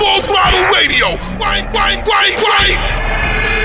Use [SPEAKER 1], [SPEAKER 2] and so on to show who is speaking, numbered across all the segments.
[SPEAKER 1] Full throttle radio. Wine, wine, wine, wine.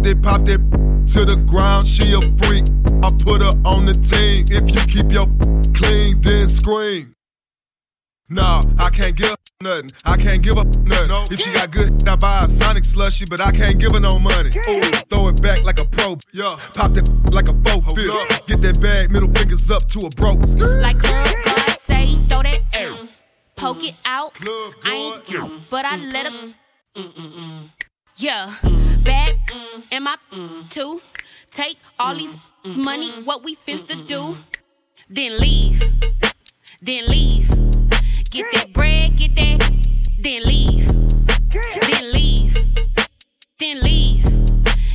[SPEAKER 2] Popped it, popped it, to the ground. She a freak, I put her on the team. If you keep your clean, then scream. Nah, I can't give nothing. I can't give her nothing. If she got good, I buy a Sonic slushy, but I can't give her no money. Ooh, throw it back like a pro. Yeah, pop that like a four fifth. Get that bag, middle fingers up to a broke.
[SPEAKER 3] Like Club God say, throw that mm, poke it out. I ain't, but I let him. Yeah, mm. bad mm, in my mm, too. Take all these mm. Mm. money, what we finna do? Then leave, then leave. Get that bread, get that, then leave, then leave, then leave.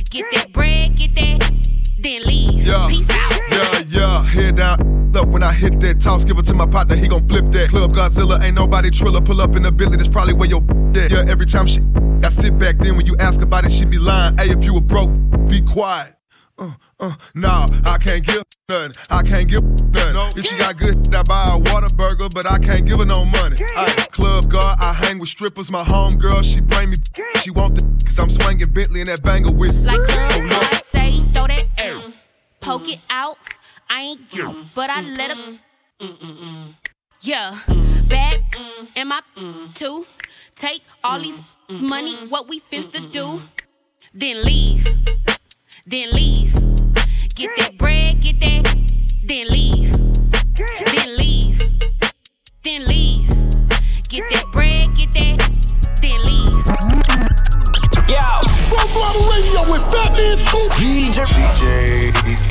[SPEAKER 3] Get that bread, get that, then leave.
[SPEAKER 2] Yeah.
[SPEAKER 3] Peace out.
[SPEAKER 2] Yeah, yeah, head down, up when I hit that toss. Give it to my partner, he gon' flip that. Club Godzilla, ain't nobody triller. Pull up in the Billy, that's probably where your at. Yeah, every time she, I sit back then when you ask about it, she be lying. Hey, if you were broke, be quiet. Uh, uh, nah, I can't give nothing. I can't give nothing. If she got good, I buy a Whataburger, but I can't give her no money. Ay, club guard, I hang with strippers. My homegirl, she bring me. She want the, cause I'm swinging Bentley in that banger with.
[SPEAKER 3] Like
[SPEAKER 2] Oh, no.
[SPEAKER 3] God say, throw that mm, poke it out. I ain't, mm, but I let him. Yeah, back mm, in my mm, too. Take all these money, what we finna do? Then leave, then leave. Get that bread, get that, then leave, then leave, then leave. Get that bread, get that, then leave.
[SPEAKER 1] Full throttle radio with Fatman Scoop.
[SPEAKER 4] DJ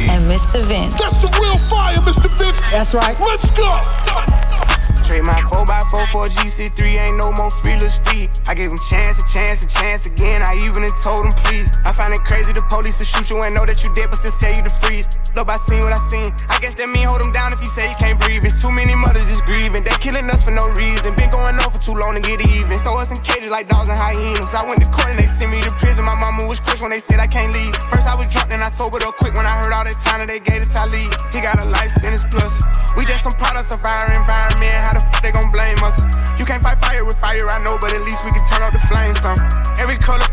[SPEAKER 5] and Mr. Vince.
[SPEAKER 1] That's some real fire, Mr. Vince.
[SPEAKER 6] That's right.
[SPEAKER 1] Let's go.
[SPEAKER 7] Trade my 4x4 for a GC3, ain't no more free little Steve. I gave him chance, a chance, a chance again. I even told him please. I find it crazy the police to shoot you and know that you dead, but still tell you to freeze. Look, I seen what I seen. I guess that mean hold him down if you say you can't breathe. It's too many mothers just grieving. They killing us for no reason. Been going on for too long to get even. Throw us in cages like dogs and hyenas. I went to court and they sent me to prison. My mama was crushed when they said I can't leave. First I was drunk, then I sobered up quick when I heard all that time that they gave it to Talib. He got a life sentence plus. We just some products of our environment. How the f they gon' blame us? You can't fight fire with fire, I know, but at least we can turn up the flames some.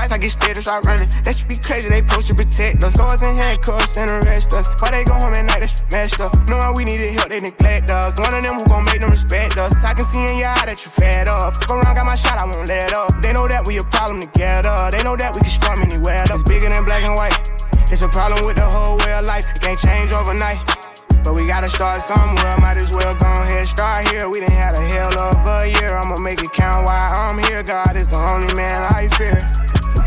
[SPEAKER 7] lights, I get scared and start running. That should be crazy, they post to protect us. Swords and handcuffs and arrest us. Why they go home at night, that's messed up. Knowing we needed help, they neglect us. One of them who gon' make them respect us. I can see in your eye that you fed up. Fuck around, got my shot, I won't let up. They know that we a problem together. They know that we can storm anywhere. It's bigger than black and white. It's a problem with the whole way of life. It can't change overnight. But we gotta start somewhere. Might as well go ahead, start here. We done had a hell of a year. I'ma make it count while I'm here. God is the only man I fear.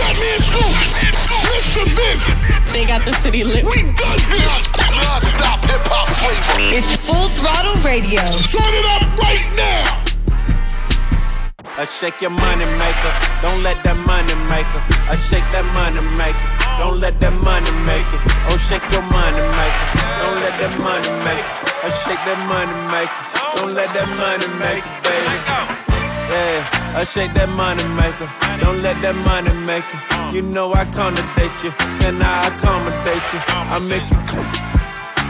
[SPEAKER 7] Mr.
[SPEAKER 8] They got the city lit.
[SPEAKER 1] We done here. Non-stop hip hop flavor.
[SPEAKER 6] It's Full Throttle Radio.
[SPEAKER 1] Turn it up right now.
[SPEAKER 9] I shake your money maker. Don't let that money maker. I shake that money maker. Don't let that money make it. Oh, shake your money maker. Don't let that money make it. I shake that money maker. Don't let that money make it, baby. Yeah. I shake that money maker. Don't let that money make it. You know I accommodate you. Can I accommodate you? I make you.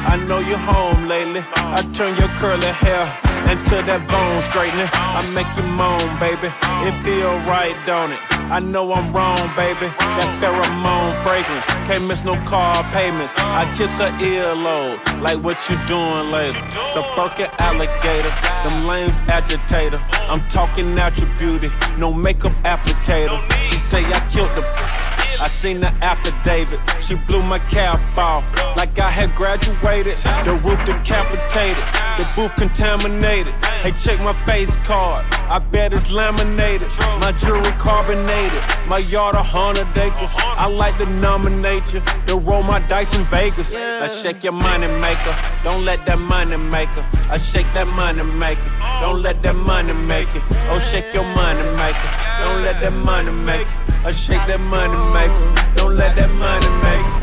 [SPEAKER 9] I know you're home lately. I turn your curly hair into that bone straightening. I make you moan, baby. It feel right, don't it? I know I'm wrong, baby. That pheromone fragrance. Can't miss no car payments. I kiss her earlobe. Like what you doing later? The Birkin alligator. Them lames agitator. I'm talking your beauty. No makeup applicator. She say I killed the. I seen the affidavit. She blew my cap off like I had graduated. The roof decapitated, the booth contaminated. Hey, check my face card. I bet it's laminated. My jewelry carbonated. My yard a hundred acres. I like to nominate you. To roll my dice in Vegas. I shake your money maker. Don't let that money maker. I shake that money maker. Don't let that money make it. Oh, shake your money maker. Don't let that money make it. I shake that money maker. Don't let that money make it.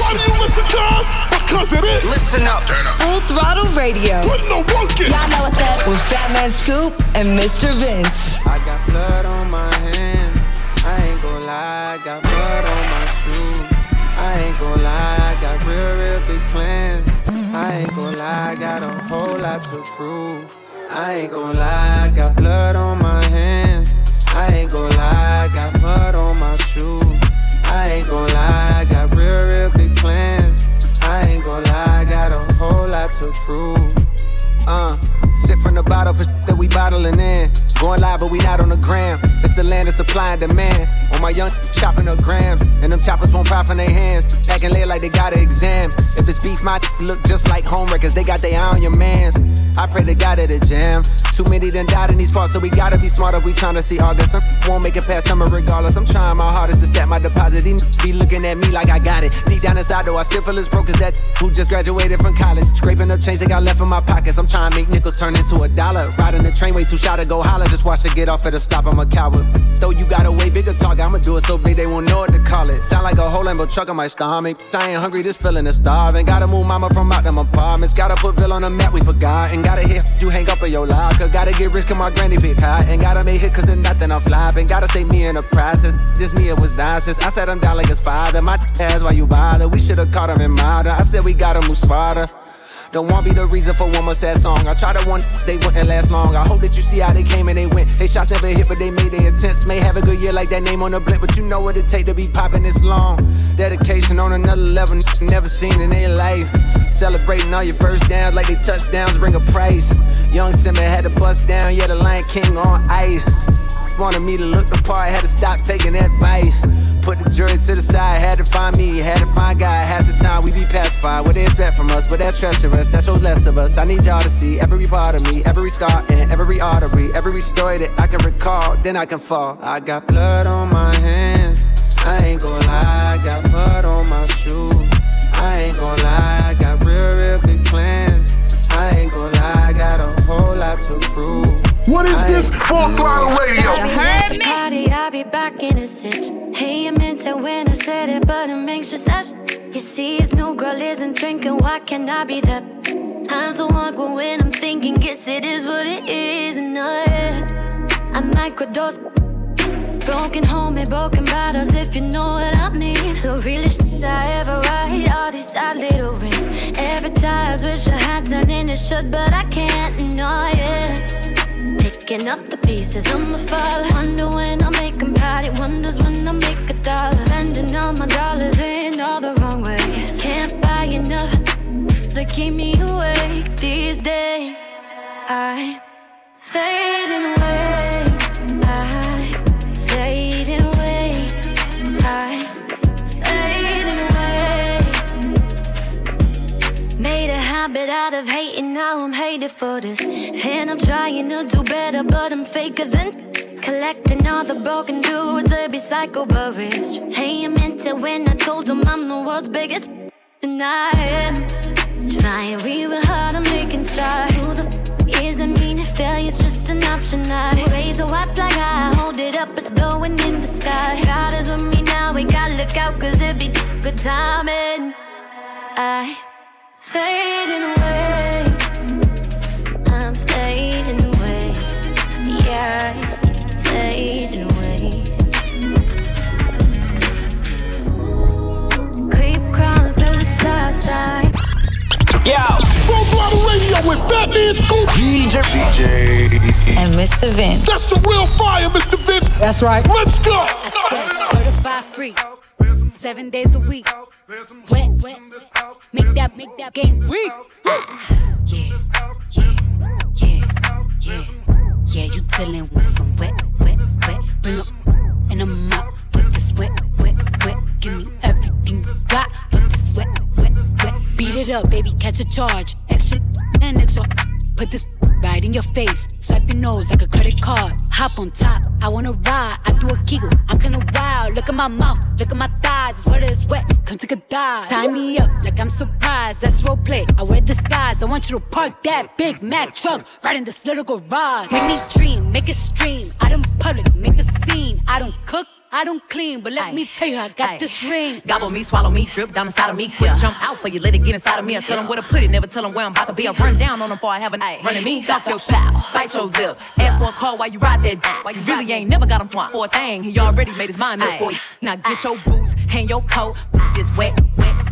[SPEAKER 1] Why do you listen to us? Because it is.
[SPEAKER 6] Listen up. Full Throttle Radio.
[SPEAKER 1] Putting the work in.
[SPEAKER 6] Y'all know what's up. With Fat Man Scoop and Mr. Vince.
[SPEAKER 10] I got blood on my hands. I ain't gon' lie, I got blood on my shoes. I ain't gon' lie, I got real, real big plans. I ain't gon' lie, I got a whole lot to prove. I ain't gon' lie, I got blood on my hands. I ain't gon' lie, I got mud on my shoes. I ain't gon' lie, I got real, real big plans. I ain't gon' lie, I got a whole lot to prove. Uh, sip from the bottle for that we bottling in. Going live, but we not on the gram. It's the land of supply and demand. On my young chopping up grams, and them choppers won't pop in their hands. Packing late like they got an exam. If it's beef, my look just like home homeworkers. They got their eye on your mans. I pray to God at a jam. Too many done died in these parts, so we gotta be smarter. We tryna see August. Some won't make it past summer regardless. I'm trying my hardest to stack my deposit. These be looking at me like I got it. Deep down inside, though, I still feel as broke as that who just graduated from college. Scraping up change they got left in my pockets. I'm trying to make nickels turn into a dollar. Riding the train way too shy to go holler. Just watch it get off at a stop. I'm a coward. Though you got a way bigger target, I'ma do it so big they won't know what to call it. Sound like a whole Lambo truck on my stomach. I ain't hungry, this feeling is starving. Gotta move mama from out them apartments. Gotta put Bill on the map, we forgot. And gotta hit you hang up in your locker. Gotta get rich, cause my granny big high. And gotta make hit cause there's nothing I'm flopping. Gotta stay me in the process. This me, it was nonsense. I said I'm down like his father. My ass, why you bother? We should've caught him in murder. I said we gotta move smarter. Don't want be the reason for one more sad song. I tried to one, they wouldn't last long. I hope that you see how they came and they went. They shots never hit, but they made their attempts. May have a good year like that name on the blimp, but you know what it take to be popping this long. Dedication on another level, never seen in their life. Celebrating all your first downs like they touchdowns, bring a price. Young Simba had to bust down, yeah, the Lion King on ice. Wanted me to look the part, had to stop taking advice. Put the jury to the side, had to find me, had to find God. Half the time we be pacified, what they expect from us, but that's treacherous, that shows less of us. I need y'all to see every part of me, every scar and every artery, every story that I can recall, then I can fall. I got blood on my hands, I ain't gon' lie, I got blood on my shoes. I ain't gon' lie, I got real, real big plans. I ain't gon' lie, I got a whole lot to prove.
[SPEAKER 1] What is this? Full throttle radio.
[SPEAKER 5] Party, I'll be back in a stitch. Hey, I meant it when I said it, but I'm anxious as You see, it's no girl isn't drinking. Why can't I be that? I'm so awkward when I'm thinking. Guess it is what it is, and I, I microdose. Broken home and broken bottles, if you know what I mean. The realest shit I ever write, all these sad little rings. Every child's wish I had done in it should, but I can't, no, yeah. Picking up the pieces of my father. Wonder when I make him proud. He wonders when I make a dollar. Spending all my dollars in all the wrong ways. Can't buy enough to keep me awake these days. I fading away. I fading Made a habit out of hating, now I'm hated for this. And I'm trying to do better, but I'm faker than. Collecting all the broken dudes to be psycho but rich. Hey, I meant it when I told them I'm the world's biggest. And I am trying real hard, I'm making strides. Who the f isn't mean if failure's just an option? I raise a white flag, I hold it up, it's blowing in the sky. God is with me now, we gotta look out, cause it be good timing. I fading away. I'm fading away. Yeah, fading away. Creep crawling through the south side.
[SPEAKER 1] Yo. Full throttle radio with Fatman Scoop. DJ.
[SPEAKER 11] DJ.
[SPEAKER 12] And Mr. Vince.
[SPEAKER 1] That's the real fire, Mr. Vince.
[SPEAKER 12] That's right.
[SPEAKER 1] Let's go.
[SPEAKER 13] I said certified free. Seven days a week. Wet, wet. Make that, make that game weak. Ah, yeah, yeah, yeah, yeah. Yeah, you dealing with some wet, wet, wet. Bring up and I'm out for this wet, wet, wet. Give me everything you got for this wet, wet, wet. Beat it up, baby, catch a charge. Extra and extra. Put this right in your face. Swipe your nose like a credit card. Hop on top, I wanna ride. I do a giggle, I'm kinda wild. Look at my mouth, look at my thighs. It's wet, it's wet. Come take a dive. Tie me up like I'm surprised. That's role play. I wear disguise. I want you to park that Big Mac truck right in this little garage. Make me dream, make it stream. I don't public, make a scene. I don't cook. I don't clean, but let me tell you, I got this ring.
[SPEAKER 14] Gobble me, swallow me, drip down inside of me. Quick jump out for you, let it get inside of me. I tell them where to put it, never tell them where I'm about to be. I run down on them before I have a running me. Talk your shit, bite your lip. Ask for a call while you ride that. Dick. Why you really ain't never got him for a thing. He already made his mind up for you. Now get your boots, hang your coat. This wet,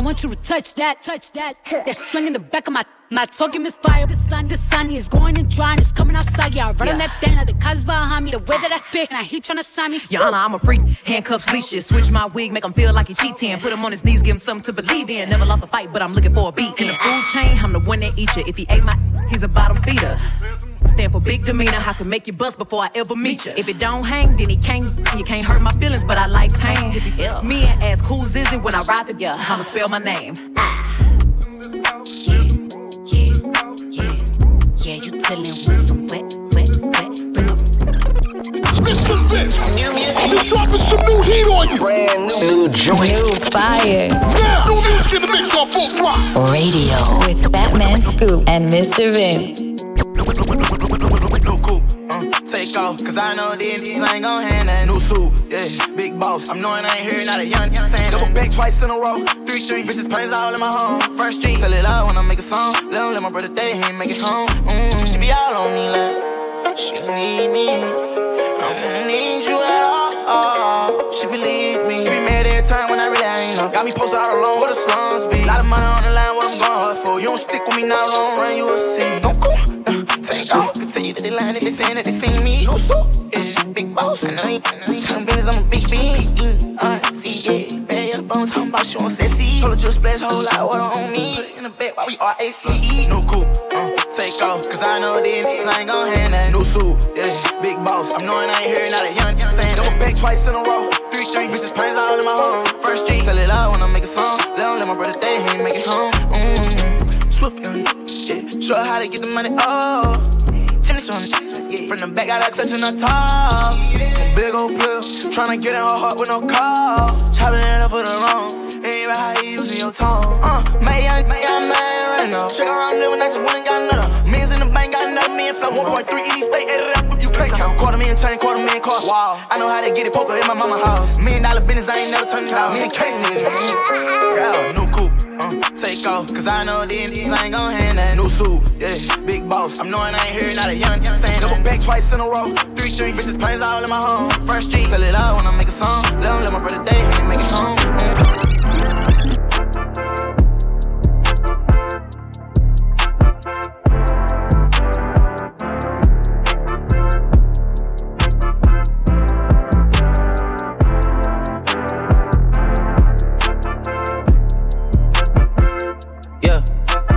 [SPEAKER 13] want you to touch that, touch that. That swing in the back of my my talking is fire. the sun, the sun is going and drying, it's coming outside. Yeah, I run on that thing, the cuz behind me, the way that I spit, and I heat trying to sign me.
[SPEAKER 14] Your Honor, I'm a freak. Handcuffs, leashes. Switch my wig, make him feel like he cheating. Put him on his knees, give him something to believe in. Never lost a fight, but I'm looking for a beat. In the food chain, I'm the one that eat you. If he ate my, he's a bottom feeder. Stand for big demeanor, I can make you bust before I ever meet you. If it don't hang, then he can't. You can't hurt my feelings, but I like pain. If you me and ask who's is it when I ride the yeah, I'ma spell my name. Ah.
[SPEAKER 13] Yeah, you dealing with some wet, wet,
[SPEAKER 1] Just dropping some new heat on you.
[SPEAKER 11] Brand new, new joint.
[SPEAKER 12] New fire.
[SPEAKER 1] Now, new music in the mix on full throttle.
[SPEAKER 12] Radio. With Fatman Scoop and Mr. Vince.
[SPEAKER 15] No cool, uh, take off, cause I know these niggas ain't gon' hand that new suit, yeah, big boss. I'm knowing I ain't here, not a young, young thing. Double back twice in a row, three, three, bitches planes all in my home. First street, tell it loud when I make a song. Let him let my brother day, he ain't make it home. Mm, she be all on me like, she need me. I She believe me. She be mad every time when I really ain't know. Got me posted all alone where the slums be. Lot of money on the line, what I'm going hard for. You don't stick with me now, don't run, you will see. Don't go, uh, take off. Continue to they lying if they saying that they seen me. No so, yeah, big boss. I know you, I know you business, I'm a big bean. R-C, yeah, bad yellow bones, talking about she want sexy. Told her just splash a whole lot of water on me. Put it in the bed while we R-A-C-E. No cool, uh, take off. Cause I know these niggas ain't gon' hand that new suit. Yeah, big boss. I'm knowing I ain't here, not a young, twice in a row. Three, three, bitches planes all in my home. First street, tell it loud when I make a song. Let let my brother day, he ain't make it home. Mm. Swift young, yeah. Show her how to get the money, oh. Jimmy Sean, yeah. From the back, got her touching her top. Big old pill, tryna get in her heart with no call. Chopping it up for the wrong. Ain't right how you using your tongue. Uh, man, young, man, young man, right now. Check out I'm living, I just went and got another. Millions in the bank, got another million flow. 1.3 E, stay added up count. Quarter million chain, quarter million car. Wow, I know how to get it, poker in my mama house. Million dollar business, I ain't never turning down. Me and Casey is yeah, new coupe. Uh, take off, cause I know these niggas ain't gon' hand that new suit. Yeah, big boss. I'm knowing I ain't here, not a young, young thing. Double back twice in a row. Three, three, bitches planes all in my home. First street, tell it loud when I make a song. Let him let my brother day, ain't make it home. Mm.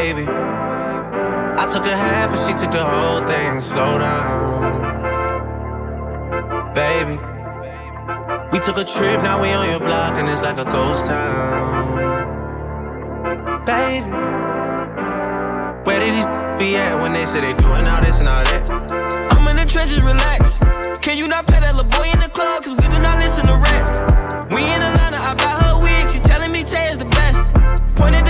[SPEAKER 11] Baby, I took a half and she took the whole thing. Slow down. Baby, we took a trip, now we on your block, and it's like a ghost town. Baby, where did these be at when they say they doing all this and all that?
[SPEAKER 16] I'm in the trenches, relax. Can you not pet that little boy in the club? Cause we do not listen to rats. We in Atlanta, I bought her wig. She telling me Tay is the best. Pointed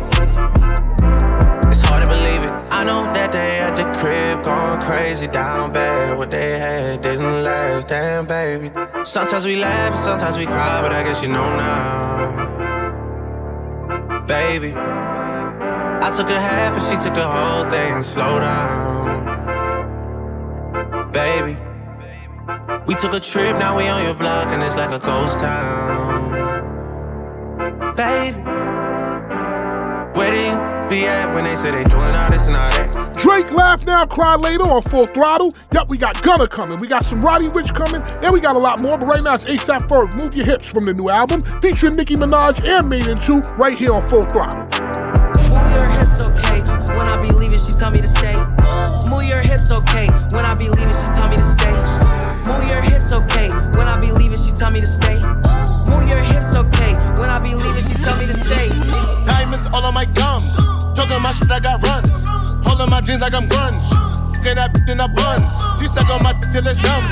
[SPEAKER 11] I know that they at the crib going crazy down bad. What they had didn't last, damn baby. Sometimes we laugh and sometimes we cry, but I guess you know now. Baby, I took a half and she took the whole thing. And Slow down. Baby, we took a trip, now we on your block, and it's like a ghost town. Baby, where be at when they say they doing all this and all that?
[SPEAKER 1] Drake laugh now, cry later on full throttle. Yep, we got Gunna coming, we got some Roddy Ricch coming, and we got a lot more. But right now it's ASAP Ferg, Move Your Hips from the new album, featuring Nicki Minaj and Maiden 2, right here on full throttle.
[SPEAKER 17] Move your hips, okay. When I be leaving, she tell me to stay. Move your hips, okay. When I be leaving, she tell me to stay. Move your hips, okay. When I be leaving, she tell me to stay. Move your hips, okay. When I be leaving, she tell me to stay.
[SPEAKER 18] Diamonds all on my gums. My shit, I got runs. Holding my jeans like I'm grunge. Get that bitch in the buns. She suck on my till it's numb.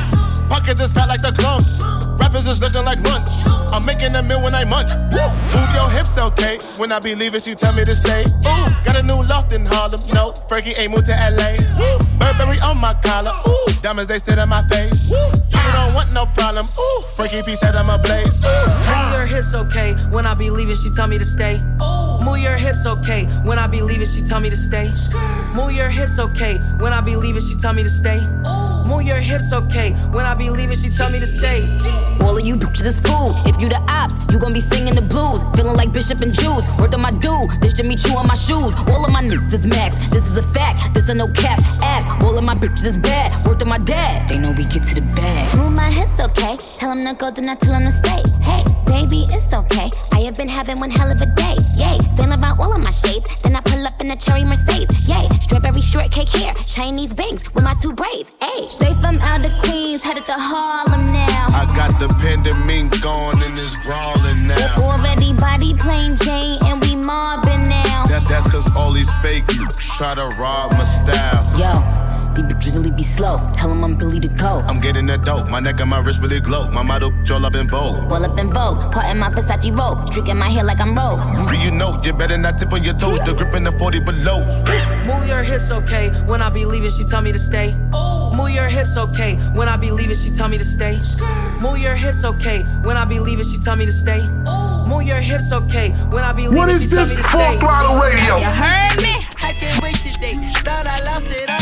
[SPEAKER 18] Pockets is fat like the clumps. Rappers is looking like lunch. I'm making a meal when I munch. Woo! Move your hips, okay. When I be leaving, she tell me to stay. Ooh, got a new loft in Harlem. No, Frankie ain't moved to LA. Woo! Burberry on my collar. Ooh, diamonds they sit on my face. Woo! You don't want no problem. Ooh, Frankie P said I'm a blaze. Ooh.
[SPEAKER 17] Move your hips, okay. When I be leaving, she tell me to stay. Move your hips, okay. When I be leaving, she tell me to stay. Move your hips, okay. When I be leaving, she tell me to stay. Move your hips, okay. When I be leaving, she tell me to stay.
[SPEAKER 19] All of you bitches is food. If you the ops, you gon' be singing the blues. Feeling like Bishop and Jews. Word on my dude. This Jimmy Choo on my shoes. All of my niggas is max. This is a fact. This a no cap app. All of my bitches is bad. Word on my dad. They know we get to the bag.
[SPEAKER 20] Move my hips, okay. Tell him to go, then I tell him to stay. Hey, baby, it's okay. I have been having one hell of a day. Yay, sailing about all of my shades. Then I pull up in a cherry Mercedes. Yay, strawberry shortcake hair. Chinese banks with my two braids. Hey, straight from out the Queens, headed to Harlem now.
[SPEAKER 18] I got the pandemic gone and it's brawling now.
[SPEAKER 20] Already body plain Jane and we mobbing now.
[SPEAKER 18] That, that's cause all these fake
[SPEAKER 11] try to rob my style.
[SPEAKER 20] Yo. These bitches really be slow. Tell them I'm Billy the Goat.
[SPEAKER 11] I'm getting that dope. My neck and my wrist really glow. My model all up in vogue.
[SPEAKER 20] All up in vogue. Part in my Versace robe. Streaking my hair like I'm rogue.
[SPEAKER 11] Do you know you better not tip on your toes? The grip in the 40 below.
[SPEAKER 17] Move your hips, okay. When I be leaving, she tell me to stay. Oh. Move your hips, okay. When I be leaving, she tell me to stay. Move your hips, okay. When I be leaving, she tell me to stay. Move your hips, okay. When I be leaving,
[SPEAKER 1] What is
[SPEAKER 17] she tell
[SPEAKER 1] this
[SPEAKER 17] me to
[SPEAKER 1] Full. Throttle Radio?
[SPEAKER 17] You heard me?
[SPEAKER 21] I can't wait today. Thought I lost it all like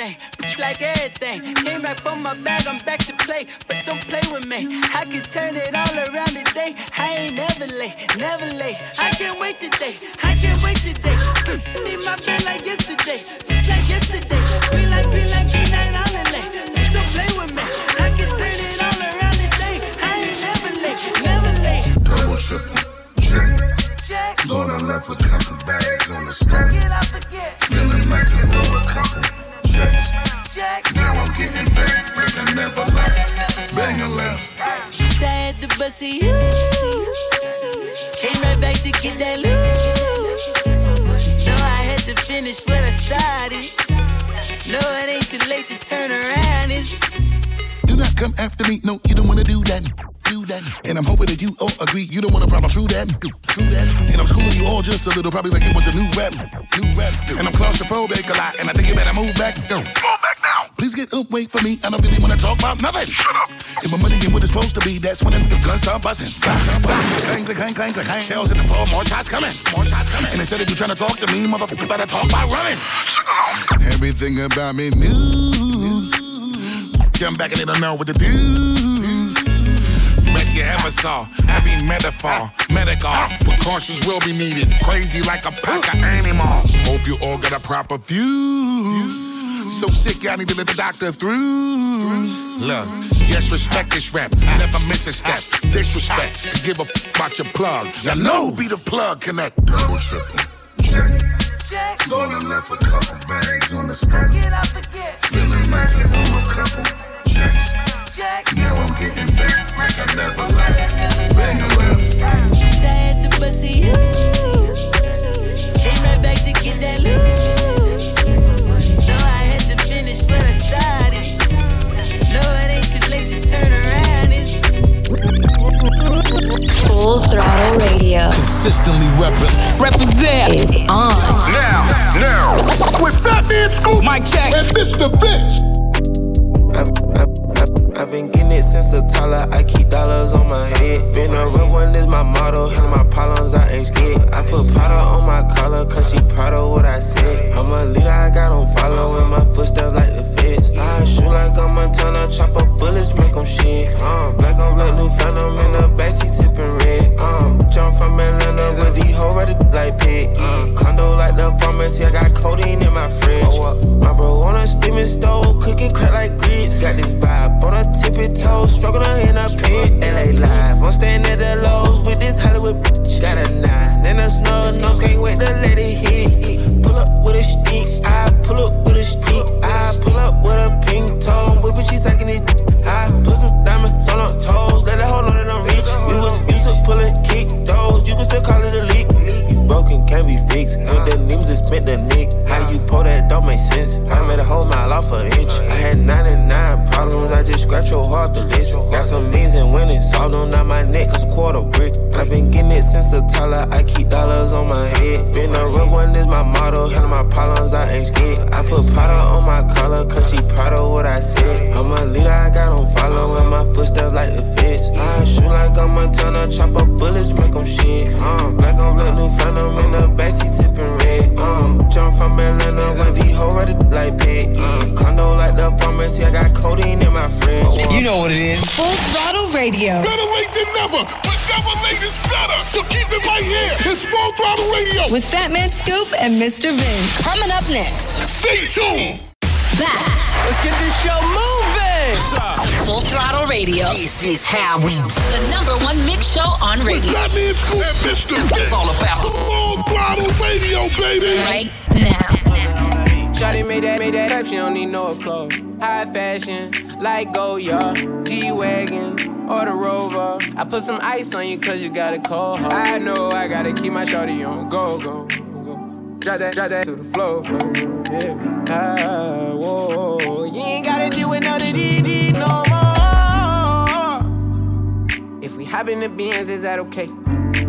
[SPEAKER 21] everything. Like everything. Came back from my bag, I'm back to play. But don't play with me. I can turn it all around today. I ain't never late, never late. I can't wait today. I can't wait today. Need my bed like yesterday. Like yesterday. Green like green like green night on the lake. Don't play with me. I can turn it all around today. I ain't never late, never late.
[SPEAKER 22] Double, triple, check. Lord, I left a couple bags on the stack. Feeling like a couple checks. Now I'm getting back like I never left. Bang a left.
[SPEAKER 21] Had to bust it, you. Came right back to get that loot. No, I had to finish what I started. No, it ain't too late to turn around. It's
[SPEAKER 22] Do not come after me. No, you don't wanna do that. Do that. And I'm hoping that you all agree. You don't want a problem. True that. True that. And I'm schooling you all just a little, probably like it was a new rap. New rap. And I'm claustrophobic a lot. And I think you better move back. Move back now. Please get up, wait for me. I don't really wanna talk about nothing. Shut up. If my money ain't what it's supposed to be, that's when the guns start buzzing. Clang, clang, clang, clang, clang. Shells at the floor, more shots coming. More shots coming. And instead of you trying to talk to me, motherfucker, better talk by running. Everything about me new. Come back and they don't know what to do. Best you ever saw. Every metaphor, medical precautions will be needed. Crazy like a pack of animals. Hope you all got a proper view. So sick, y'all need to let the doctor through. Look, yes, respect this rap. Never miss a step. Disrespect. Give a f- about your plug. Y'all know be the plug connect. Double triple check. Lord, I left a couple bags on the stack. Feeling like I owe a couple checks. Now I'm getting back like I never left. Bang a left.
[SPEAKER 21] I had to bust it, you. Came right back to get that loot. No, I had to finish what I started. No, it ain't too late to turn around. It's
[SPEAKER 14] Full Throttle Radio.
[SPEAKER 22] Consistently reppin'.
[SPEAKER 14] Represent is on.
[SPEAKER 1] Now, now, with Fatman Scoop,
[SPEAKER 23] Mike check,
[SPEAKER 1] and Mr. Vince.
[SPEAKER 23] Been it since a toddler. I keep dollars on my head. Been a real one is my motto. Handle my problems, I ain't scared. I put powder on my collar, cause she proud of what I said. I'm a leader, I got on follow in my footsteps like the feds. I shoot like I'm a Montana, chop up bullets, make them shit. Uh, black on black, new phantom
[SPEAKER 6] Mr. Vince. Coming up next.
[SPEAKER 1] Stay tuned.
[SPEAKER 14] Back.
[SPEAKER 23] Let's get this show moving.
[SPEAKER 14] Full Throttle Radio. This is how we do. The number one mix show on radio.
[SPEAKER 1] Fatman Scoop and Mr. Vince.
[SPEAKER 14] It's all about
[SPEAKER 1] the Full Throttle Radio, baby.
[SPEAKER 14] Right now.
[SPEAKER 23] Shawty made that, made that type, she don't need no applause. High fashion, like Goyard, G-Wagon, or the Rover. I put some ice on you cause you got a cold heart. I know I gotta keep my shawty on go, go, go.
[SPEAKER 24] Drop that, drop that to the floor. Yeah. Ah, whoa. You ain't gotta none of these no more. If we hop in the Benz, is that okay?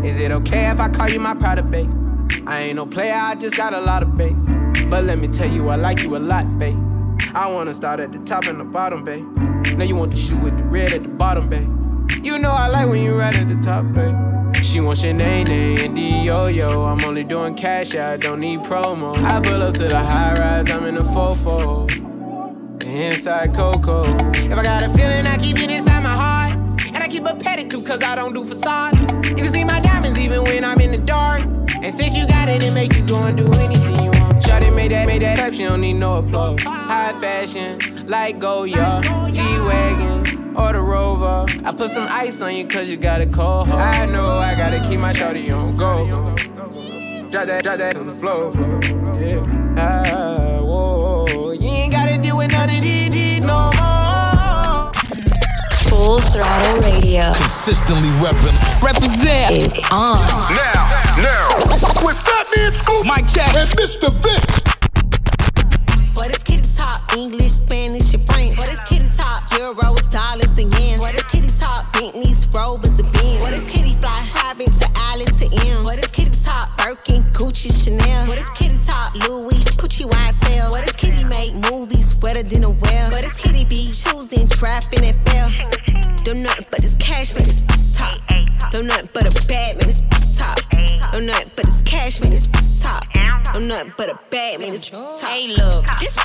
[SPEAKER 24] Is it okay if I call you my pride babe? I ain't no player, I just got a lot of bass. But let me tell you, I like you a lot, babe. I wanna start at the top and the bottom, babe. Now you want the shoe with the red at the bottom, babe. You know I like when you right at the top, babe. She wants your name, and D-Yo-Yo. I'm only doing cash, I don't need promo. I pull up to the high rise, I'm in the fofo. Inside Coco. If I got a feeling, I keep it inside my heart. And I keep a pedicure, cause I don't do facades. You can see my diamonds even when I'm in the dark. And since you got it, it make you go and do anything you want. Shawty made that, made that type, she don't need no applause. High fashion, like Goyard, G-Wagon or the Rover. I put some ice on you cause you got a cold heart. I know I gotta keep my shawty on go. Drop that, drop that to the floor. Yeah. Ah, whoa. You ain't gotta deal with none of these no more.
[SPEAKER 25] Full throttle radio.
[SPEAKER 22] Consistently repping.
[SPEAKER 25] Represent is on.
[SPEAKER 22] Now, now.
[SPEAKER 26] With Fatman Scoop,
[SPEAKER 22] Mike check.
[SPEAKER 26] and Mr. Vince.
[SPEAKER 27] Nothing but a bad man.
[SPEAKER 12] Hey, look, this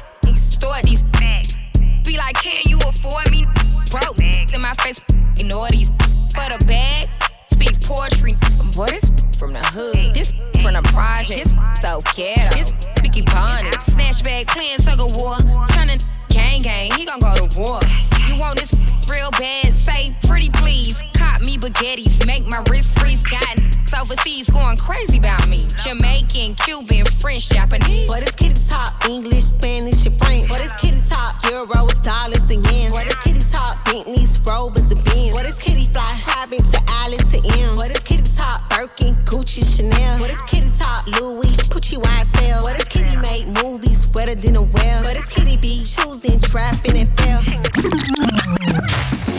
[SPEAKER 12] store these bags. be like, can you afford me? Broke in my face, ignore these for the bag. Speak poetry, boy, this from the hood. This from the project. This so ghetto. This speaky bonnet. Snatch bag, playing tug of war. Turning gang gang, he gon' go to war. You want this real bad? Say pretty please. Cop me baguettes, make my wrist freeze. Got overseas going crazy about me. Jamaican, Cuban, French, Japanese.
[SPEAKER 27] But it's kitty top, English, Spanish, and French. But it's kitty top, euros, dollars, and yen. But it's kitty top, Bentleys, Rovers, and Benz. But it's kitty fly, Robin to Alice to M. But it's kitty top, Birkin, Gucci, Chanel. But it's kitty top, Louis, Pucci, YSL. But it's kitty make movies wetter than a well. But it's kitty be choosing, trapping, and fell.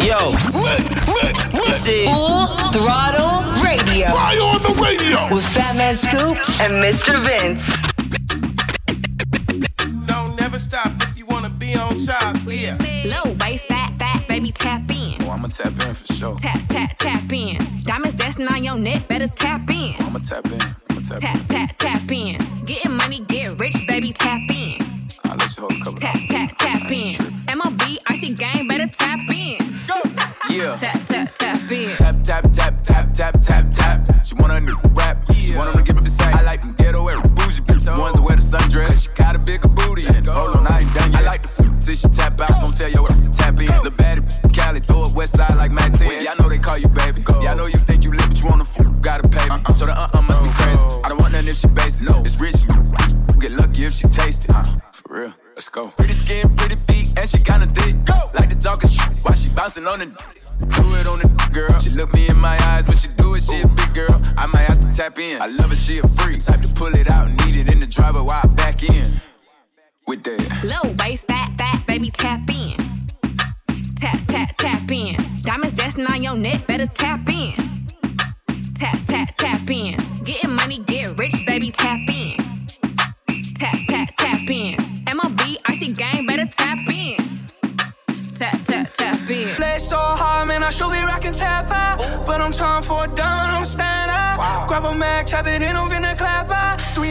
[SPEAKER 28] Yo, this is
[SPEAKER 6] Full Throttle Radio.
[SPEAKER 26] Fly on the radio.
[SPEAKER 6] With Fatman Scoop and Mr. Vince.
[SPEAKER 29] Don't never stop if you wanna be on top. Yeah.
[SPEAKER 12] Low bass, fat, fat, baby, tap in.
[SPEAKER 30] Oh, I'ma tap in for sure.
[SPEAKER 12] Tap, tap, tap in. Diamonds dancing on your neck, better tap in.
[SPEAKER 30] I'ma tap in. I'ma tap,
[SPEAKER 12] Tap,
[SPEAKER 30] in.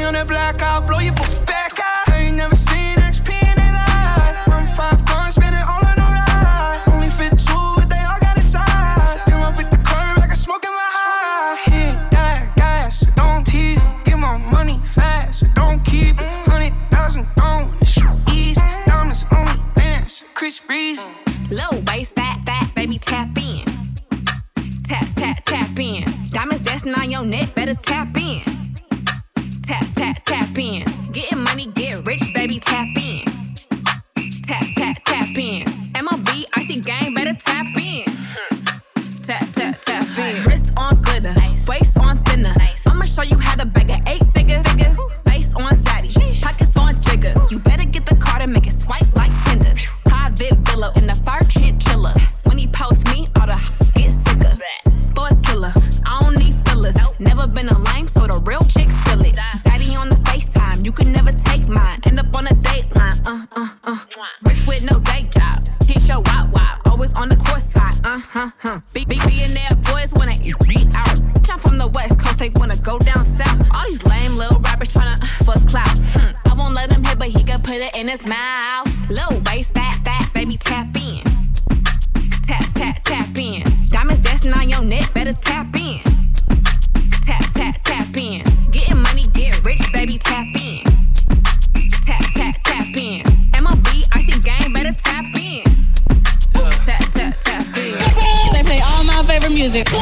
[SPEAKER 30] Out.
[SPEAKER 31] 300 black, I'll blow your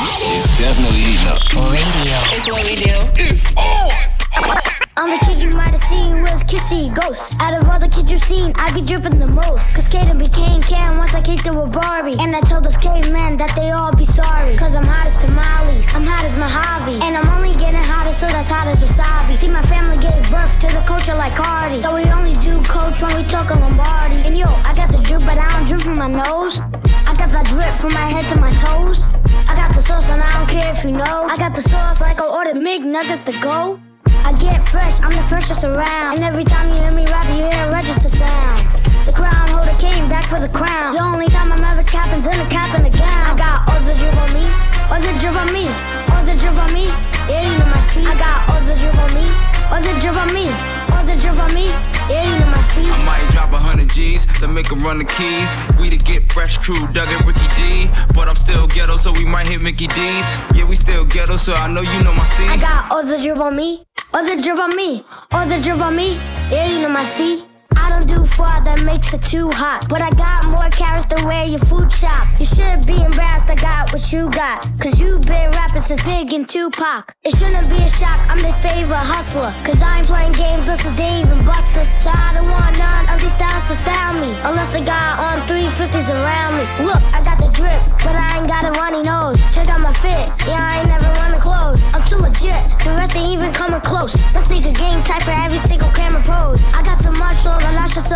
[SPEAKER 31] It's
[SPEAKER 12] definitely heating up.
[SPEAKER 25] Radio. It's what we do.
[SPEAKER 12] It's on.
[SPEAKER 32] I'm the kid you might have seen with kissy Ghost. Out of all the kids you've seen, I be dripping the most. Cause Kaden became Ken once I kicked it with Barbie. And I told those cavemen that they all be sorry. Cause I'm hot as tamales, I'm hot as Mojave. And I'm only getting hotter, so that's hot as wasabi. See, my family gave birth to the culture like Cardi. So we only do coach when we talk a Lombardi. And yo, I got the drip, but I don't drip from my nose. I drip from my head to my toes. I got the sauce, and I don't care if you know. I got the sauce like I ordered McNuggets to go. I get fresh, I'm the freshest around. And every time you hear me rap, you hear a register sound. The crown holder came back for the crown. The only time I'm ever capping's in a cap and a gown. I got all the drip on me, all the drip on me, all the drip on me. Yeah, you know my steez. I got all the drip on me, all the drip on me, all the drip on me. Yeah, you know my steez.
[SPEAKER 33] I might drop a hundred G's to make him run the keys. We to get fresh crew, Doug and Ricky D. But I'm still ghetto, so we might hit Mickey D's. Yeah, we still ghetto, so I know you know my
[SPEAKER 32] I got all the drip on me, all the drip on me, all the drip on me. Yeah, you know my steez. I don't do fraud that makes it too hot. But I got more carrots than where your food shop. You should be embarrassed I got what you got. Cause you been rapping since Big and Tupac. It shouldn't be a shock, I'm their favorite hustler. Cause I ain't playing games, this is Dave and Buster. So I don't want none of these styles to style me. Unless they got on 350s around me. Look, I got the drip, but I ain't got a runny nose. Check out my fit, yeah, I ain't never running close. I'm too legit, the rest ain't even coming close. Let's make a game type for every single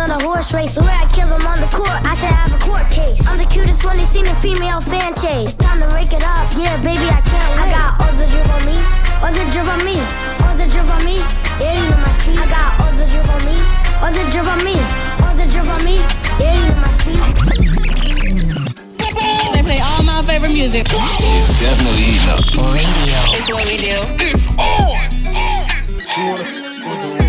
[SPEAKER 32] I should start a horse race. The way I kill them on the court, I should have a court case. I'm the cutest one you seen a female fan chase. Time to rake it up, yeah, baby, I can't wait. I got all the drip on me, all the drip on me, all the drip on me. Yeah, you know my steez. I got all the drip on me, all the drip on me, all the drip on me. Yeah, you know my steez.
[SPEAKER 25] They play all my favorite music.
[SPEAKER 12] It's definitely heating up.
[SPEAKER 25] Radio. It's what we do.
[SPEAKER 12] It's on.
[SPEAKER 1] She wanna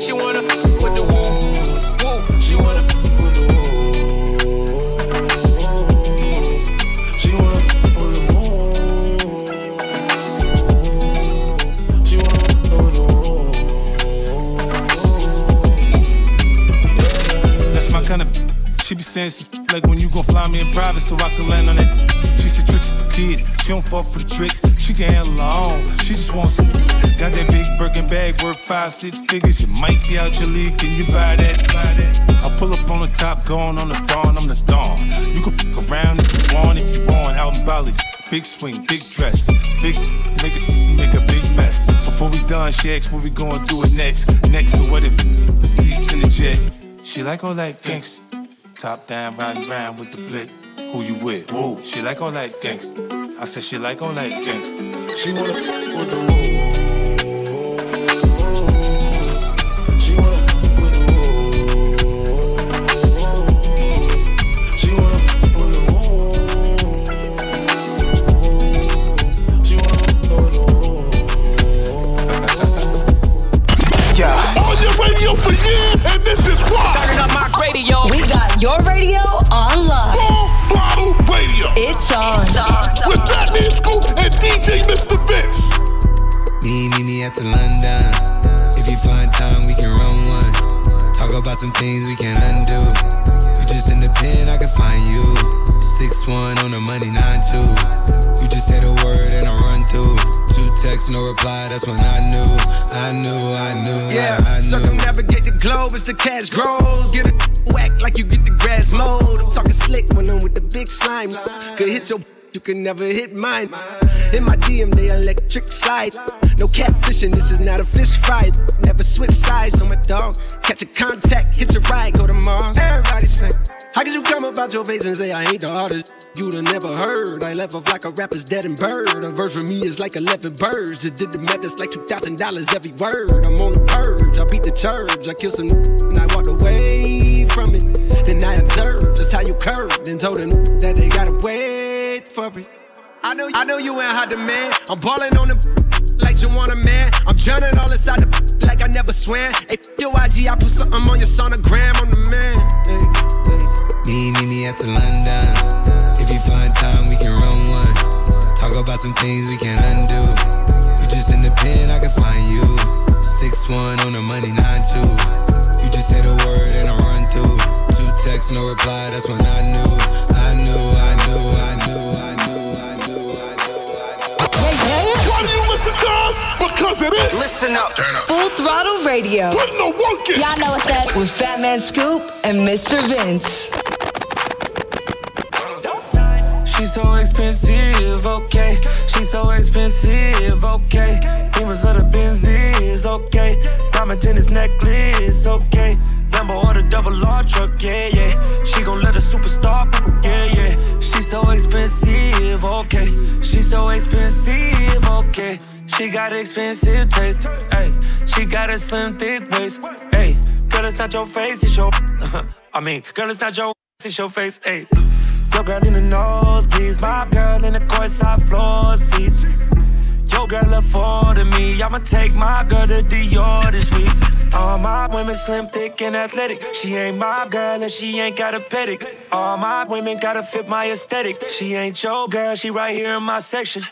[SPEAKER 24] She wanna with the woo, woo.
[SPEAKER 1] She wanna with the woo. She wanna with the She wanna with the wool.
[SPEAKER 34] That's my kind of. She be saying some gon' fly me in private so I can land on that. She said tricks for kids. She don't fall for the tricks. She can handle her own. She just wants some. Got that big Birkin bag worth five, six figures. You might be out your league. Can you buy that? Buy that? I pull up on the top, going on the dawn. I'm the dawn. You can fuck around if you want, if you want. Out in Bali. Big swing, big dress, big nigga, make a big mess. Before we done, she asked what we gonna do it next. Next, so what if the seats in the jet? She like all that gangsta. Top down, riding round with the blick. Who you with? Woo. She like all that gangsta. I said she like all that gangsta.
[SPEAKER 1] She wanna with the She
[SPEAKER 35] one on the money, nine two. You just say the word and I run through. Two texts, no reply. That's when I knew, I knew, I knew,
[SPEAKER 10] Yeah,
[SPEAKER 35] I, I knew.
[SPEAKER 10] circumnavigate the globe as the cash grows. Get a whack like you get the grass mowed. I'm talking slick when I'm with the big slime. Could hit your, you can never hit mine. In my DM, they electric slide. No catfishing, this is not a fish fry. Never switch sides on my dog. Catch a contact, hit your ride, go to Mars. Everybody say, How could you come about your face and say I ain't the artist? You'd have never heard. I left off like a rapper's dead and bird. A verse for me is like 11 birds. Just did the math, it's like $2,000 every word. I'm on the purge, I beat the church. I killed some and I walked away from it. Then I observed just how you curved and told them that they gotta wait for it. I know, I know you ain't hot demand. I'm balling on the like you want a man. I'm drowning all inside the like I never swam. Hey, your IG, I put something on your sonogram. I'm the man.
[SPEAKER 35] Me, me, me at the London. If you find time, we can run one. Talk about some things we can undo. You just in the pen, I can find you. Six one on the money, nine two. You just say the word and I run through. Two texts, no reply. That's when I knew, I knew, I knew, I knew,
[SPEAKER 1] us? Because it is.
[SPEAKER 6] Listen up. Full Throttle Radio.
[SPEAKER 1] Putting the work in.
[SPEAKER 6] Y'all know what's up. With Fatman Scoop and Mr. Vince.
[SPEAKER 36] She's so expensive, okay. She's so expensive, okay. Demons of the Benzies, okay. Diamond tennis necklace, okay. Lambo or the double R truck, yeah, yeah. She gon' let a superstar, yeah, yeah. She's so expensive, okay. She's so expensive, okay. She got expensive taste, hey. She got a slim, thick waist, hey. Girl, it's not your face, it's your. I mean, girl, it's not your. It's your face, hey. Your girl in the nosebleeds, my girl in the courtside floor seats. Your girl afforded me, I'ma take my girl to Dior this week. All my women slim, thick, and athletic. She ain't my girl and she ain't got a pedic. All my women gotta fit my aesthetic. She ain't your girl, she right here in my section.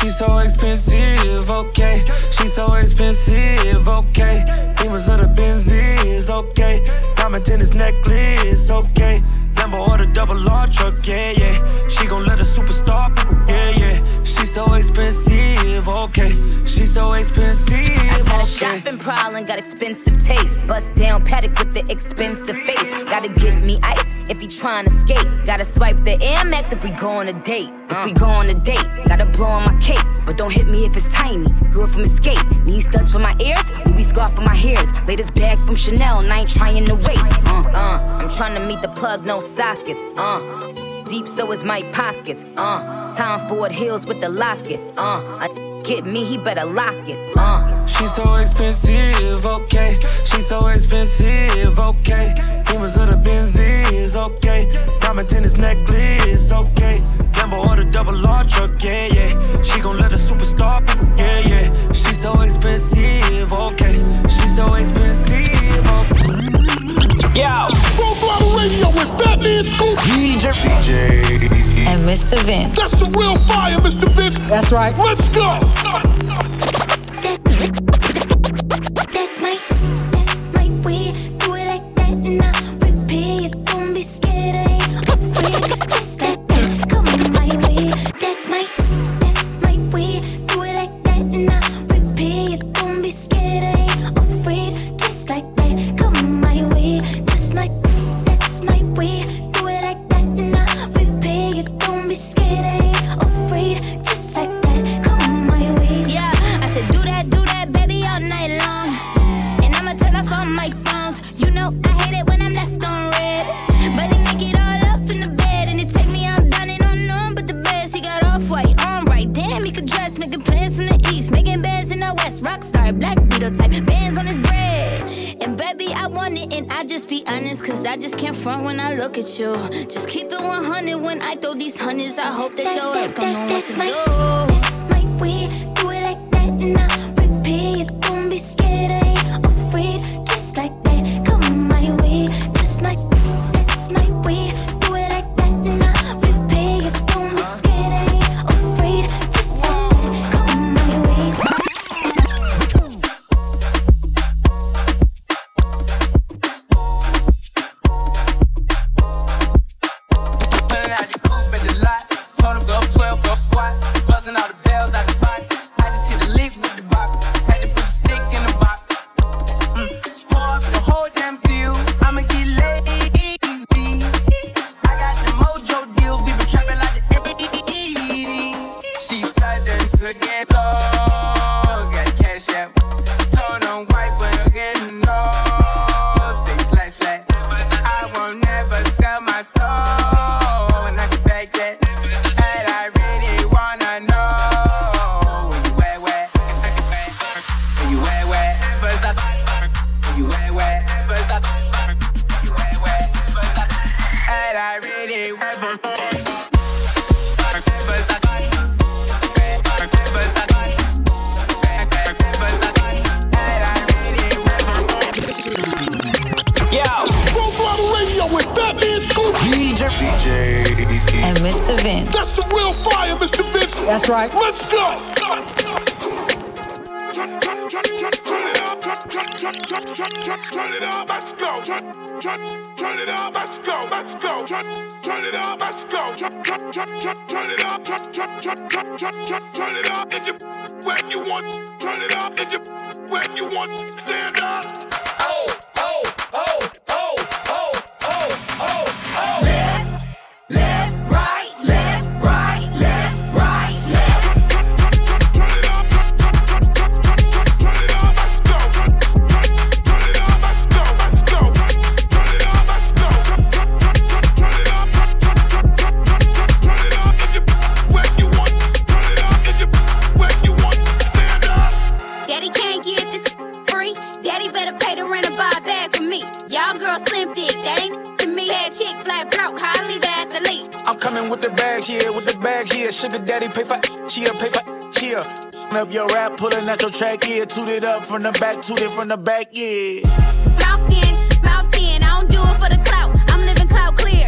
[SPEAKER 36] She's so expensive, okay. She's so expensive, okay. Demons of the Benzies, okay. Diamond tennis necklace, okay. Lambo or the double R truck, yeah, yeah. She gon' let a superstar, yeah, yeah. She's so expensive, okay. She's so expensive,
[SPEAKER 20] I got a
[SPEAKER 36] okay.
[SPEAKER 20] shopping problem, got expensive taste. Bust down Patek with the expensive face. Gotta get me ice if he tryna skate. Gotta swipe the Air Max if we go on a date. If we go on a date, gotta blow on my cape. But don't hit me if it's tiny. Girl from Escape. Need studs for my ears, Louis scarf for my hairs. Latest bag from Chanel, and I ain't trying to wait. Uh, uh, I'm trying to meet the plug, no sockets. Uh. Deep so is my pockets, uh. Time Ford Hills with the locket, uh. I get me, he better lock it, uh.
[SPEAKER 36] She's so expensive, okay. She's so expensive, okay. Demons of the Benzies, okay. Diamond tennis necklace, okay. Lambo or the double R truck, yeah, yeah. She gon' let a superstar, yeah, yeah. She's so expensive, okay. She's so expensive, okay.
[SPEAKER 1] Yo. Full Radio with Fatman Scoop. DJ.
[SPEAKER 6] And Mr. Vince.
[SPEAKER 1] That's the real fire, Mr. Vince.
[SPEAKER 6] That's right.
[SPEAKER 1] Let's go.
[SPEAKER 32] That's Turn, it up,
[SPEAKER 1] let's go. Let's go. Turn, it up, let's go. Turn, turn, turn, turn, it up. Turn, it up. If you want, turn it up. If you where you want, stand up.
[SPEAKER 37] With bags, yeah, with the bags, yeah. Sugar daddy pay for, yeah, pay for, yeah. Up your rap, pulling out your track, yeah. Toot it up from the back, toot it from the back, yeah.
[SPEAKER 31] Mouth in, mouth in, I don't do it for the clout. I'm living clout clear.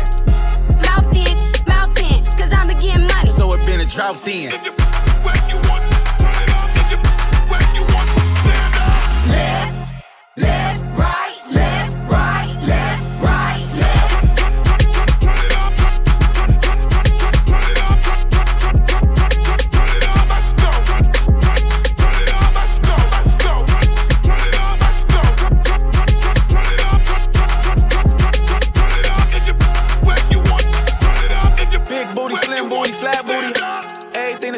[SPEAKER 31] Mouth in, mouth in, cause I'm getting money.
[SPEAKER 37] So it been a drought then.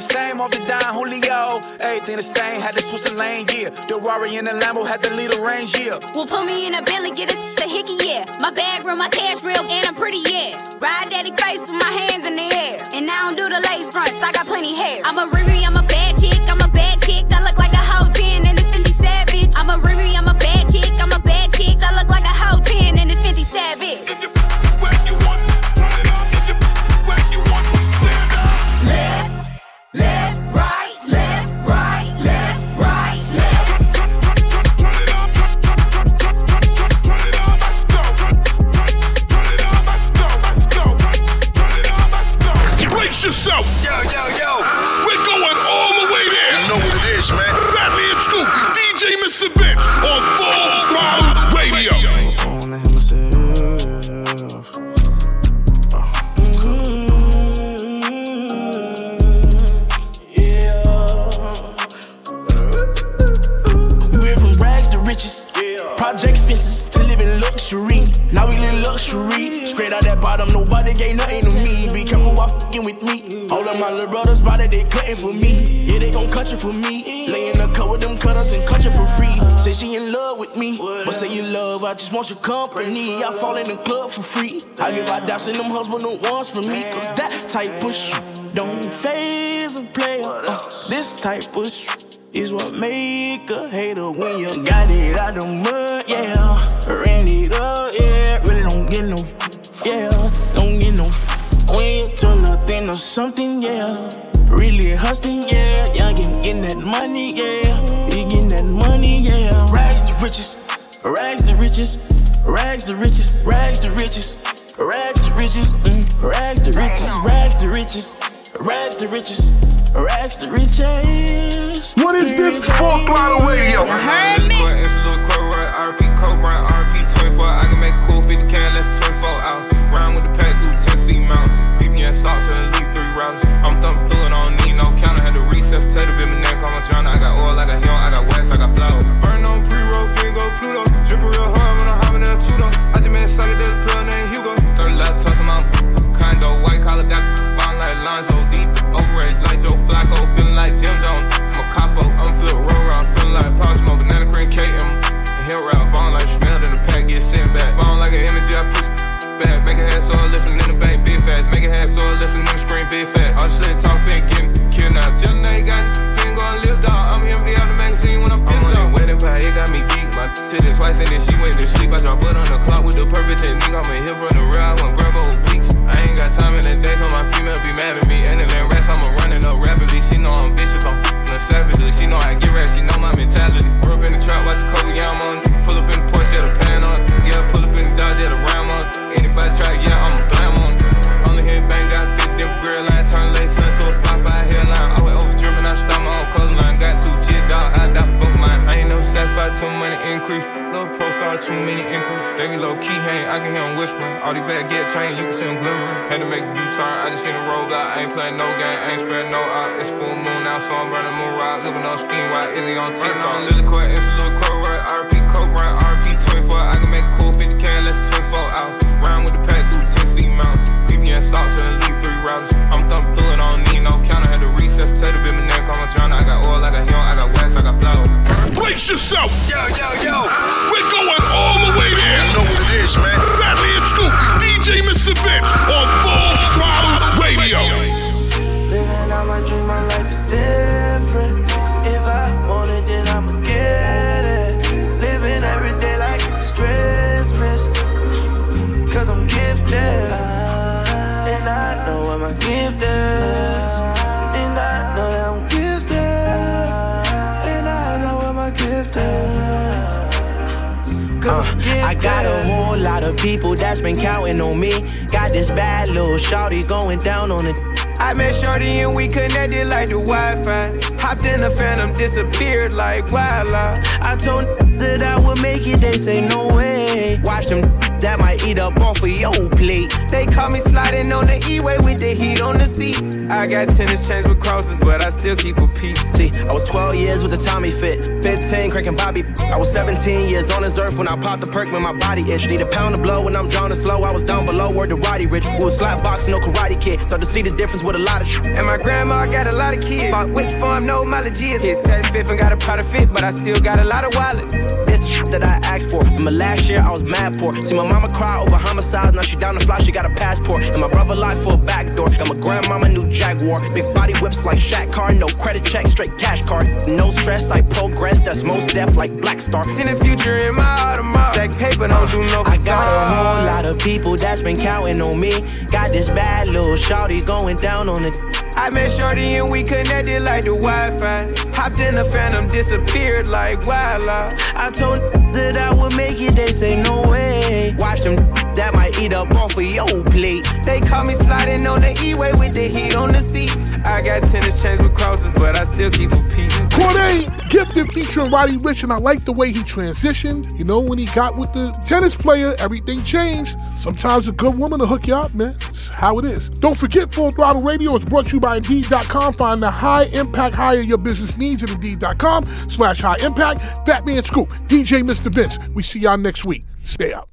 [SPEAKER 37] The same off the dime, Julio. Everything the same, had to switch a lane, yeah. The Rari and the Lambo had to lead a range, yeah.
[SPEAKER 31] Well, put me in a Bentley, get us the hickey, yeah. My bag real, my cash real, and I'm pretty, yeah. Ride daddy face with my hands in the air. And I don't do the lace fronts, I got plenty hair. I'm a Riri,
[SPEAKER 15] my little brothers body, they cutting for me. Yeah, they gon' cut you for me. Lay in the cut with them cutters and cut you for free. Say she in love with me. But say you love, I just want your company. I fall in the club for free. I give out daps and them husband the ones for me. Cause that type of shit don't phase a player. Uh, this type of shit is what make a hater when you got it out the mud, yeah. Ran it up, yeah. Really don't get no, yeah. Don't get no. When you something, yeah. Really hustling, yeah. Young and getting that money, yeah. You getting that money, yeah. Rags to riches, rags to riches, rags to riches, rags to riches, rags to riches, mm. rags to riches, rags to riches, rags to riches, rags to riches.
[SPEAKER 1] What is this Full Throttle Radio?
[SPEAKER 38] It's a little? RP Coke. RP 24. I can make cool 50 can, less 24 out. Round with the pack through Tennessee mountains. VPN socks and elite three routers. I'm thumping through it, I don't need no counter. Had to resuscitate a bit, my neck on my John. I got oil, I got him, I got wax, I got flour. Burn on pre-roll, finger Pluto. Drip real hard when I'm hopping that two though. I just made a sucker, there's a sleep. I drop blood on the clock with the perfect technique. I'ma hit from the rear. I'm gonna grab a bleach. I ain't got time in the day so my female be mad at me. And then rest, I'ma running up rapidly. She know I'm vicious, I'm f***ing her savagely. She know I get rats, she know my mentality. Grew up in the trap, watch the Kobe, yeah, I'm on. Pull up in the Porsche, yeah, the pan on. Yeah, pull up in the Dodge, yeah, the Ram on. Anybody try, yeah, I'ma blam on. Only hit bang, got fit, dip, grill line,
[SPEAKER 24] turn late, sun to a fly,
[SPEAKER 38] fly hairline. I went
[SPEAKER 33] over driven, I stopped my own color line. Got two G dog, I die for both of mine. I ain't no satisfied,
[SPEAKER 24] too many increase inquiries. They be low key hang, I can hear them whispering. All these bad get trained, you can see them glimmering. Had to make a U-turn, I just seen a roll out. I ain't playing no game, I ain't spreading no out. It's full moon now, so I'm burning moon ride. Looking on scheme, why is he on TikTok? Right Lily Court, it's a
[SPEAKER 1] Brace yourself.
[SPEAKER 30] Yo, yo, yo.
[SPEAKER 1] We're going all the way there.
[SPEAKER 30] You know what it is, man.
[SPEAKER 1] Fatman Scoop, DJ Mr. Vince on
[SPEAKER 24] 4 I
[SPEAKER 39] got a whole lot of people that's been counting on me. Got this bad little shawty going down on it.
[SPEAKER 24] I met Shorty and we connected like the Wi-Fi. Hopped in the phantom, disappeared like wildlife.
[SPEAKER 39] I told that I would make it, they say no way. Watch them eat up off of your plate.
[SPEAKER 24] They caught me sliding on the E-way with the heat on the seat. I got tennis chains with crosses, but I still keep a piece.
[SPEAKER 39] See, I was 12 years with a Tommy fit, 15 cranking Bobby. I was 17 years on this earth when I popped the perk when my body itch. Need a pound of blow when I'm drowning slow. I was down below where the Roddy Ricch. We was slap boxing, no karate kid. So to see the difference with a lot of shit.
[SPEAKER 24] And my grandma got a lot of kids. Bought which farm, no mileage is. Hit says fifth and got a product fit, but I still got a lot of wallet.
[SPEAKER 39] That I asked for. In my last year, I was mad poor. See my mama cry over homicide, now she down the fly, she got a passport. And my brother locked for a back door. Got my grandmama new Jaguar. Big body whips like Shaq car, no credit check, straight cash card. No stress, I progress, that's Mos Def like Black Star.
[SPEAKER 24] Seen the future in my Audemars. Stack paper, don't do no facade.
[SPEAKER 39] I got a whole lot of people that's been counting on me. Got this bad little shawty going down on it.
[SPEAKER 24] I met Shorty and we connected like the Wi-Fi. Hopped in the phantom, disappeared like wildlife.
[SPEAKER 39] I told that I would make it, they say no way. Watch them that might eat up off of your plate.
[SPEAKER 24] They caught me sliding on the E-way with the heat on the seat. I got tennis chains with crosses, but I still keep a piece.
[SPEAKER 1] Cordae gifted featuring Roddy Ricch, and I like the way he transitioned. You know, when he got with the tennis player, everything changed. Sometimes a good woman will hook you up, man. It's how it is. Don't forget, Full Throttle Radio is brought to you by Indeed.com. Find the high impact hire your business needs at Indeed.com slash high impact. Fatman Scoop, DJ Mr. Vince. We see y'all next week. Stay out.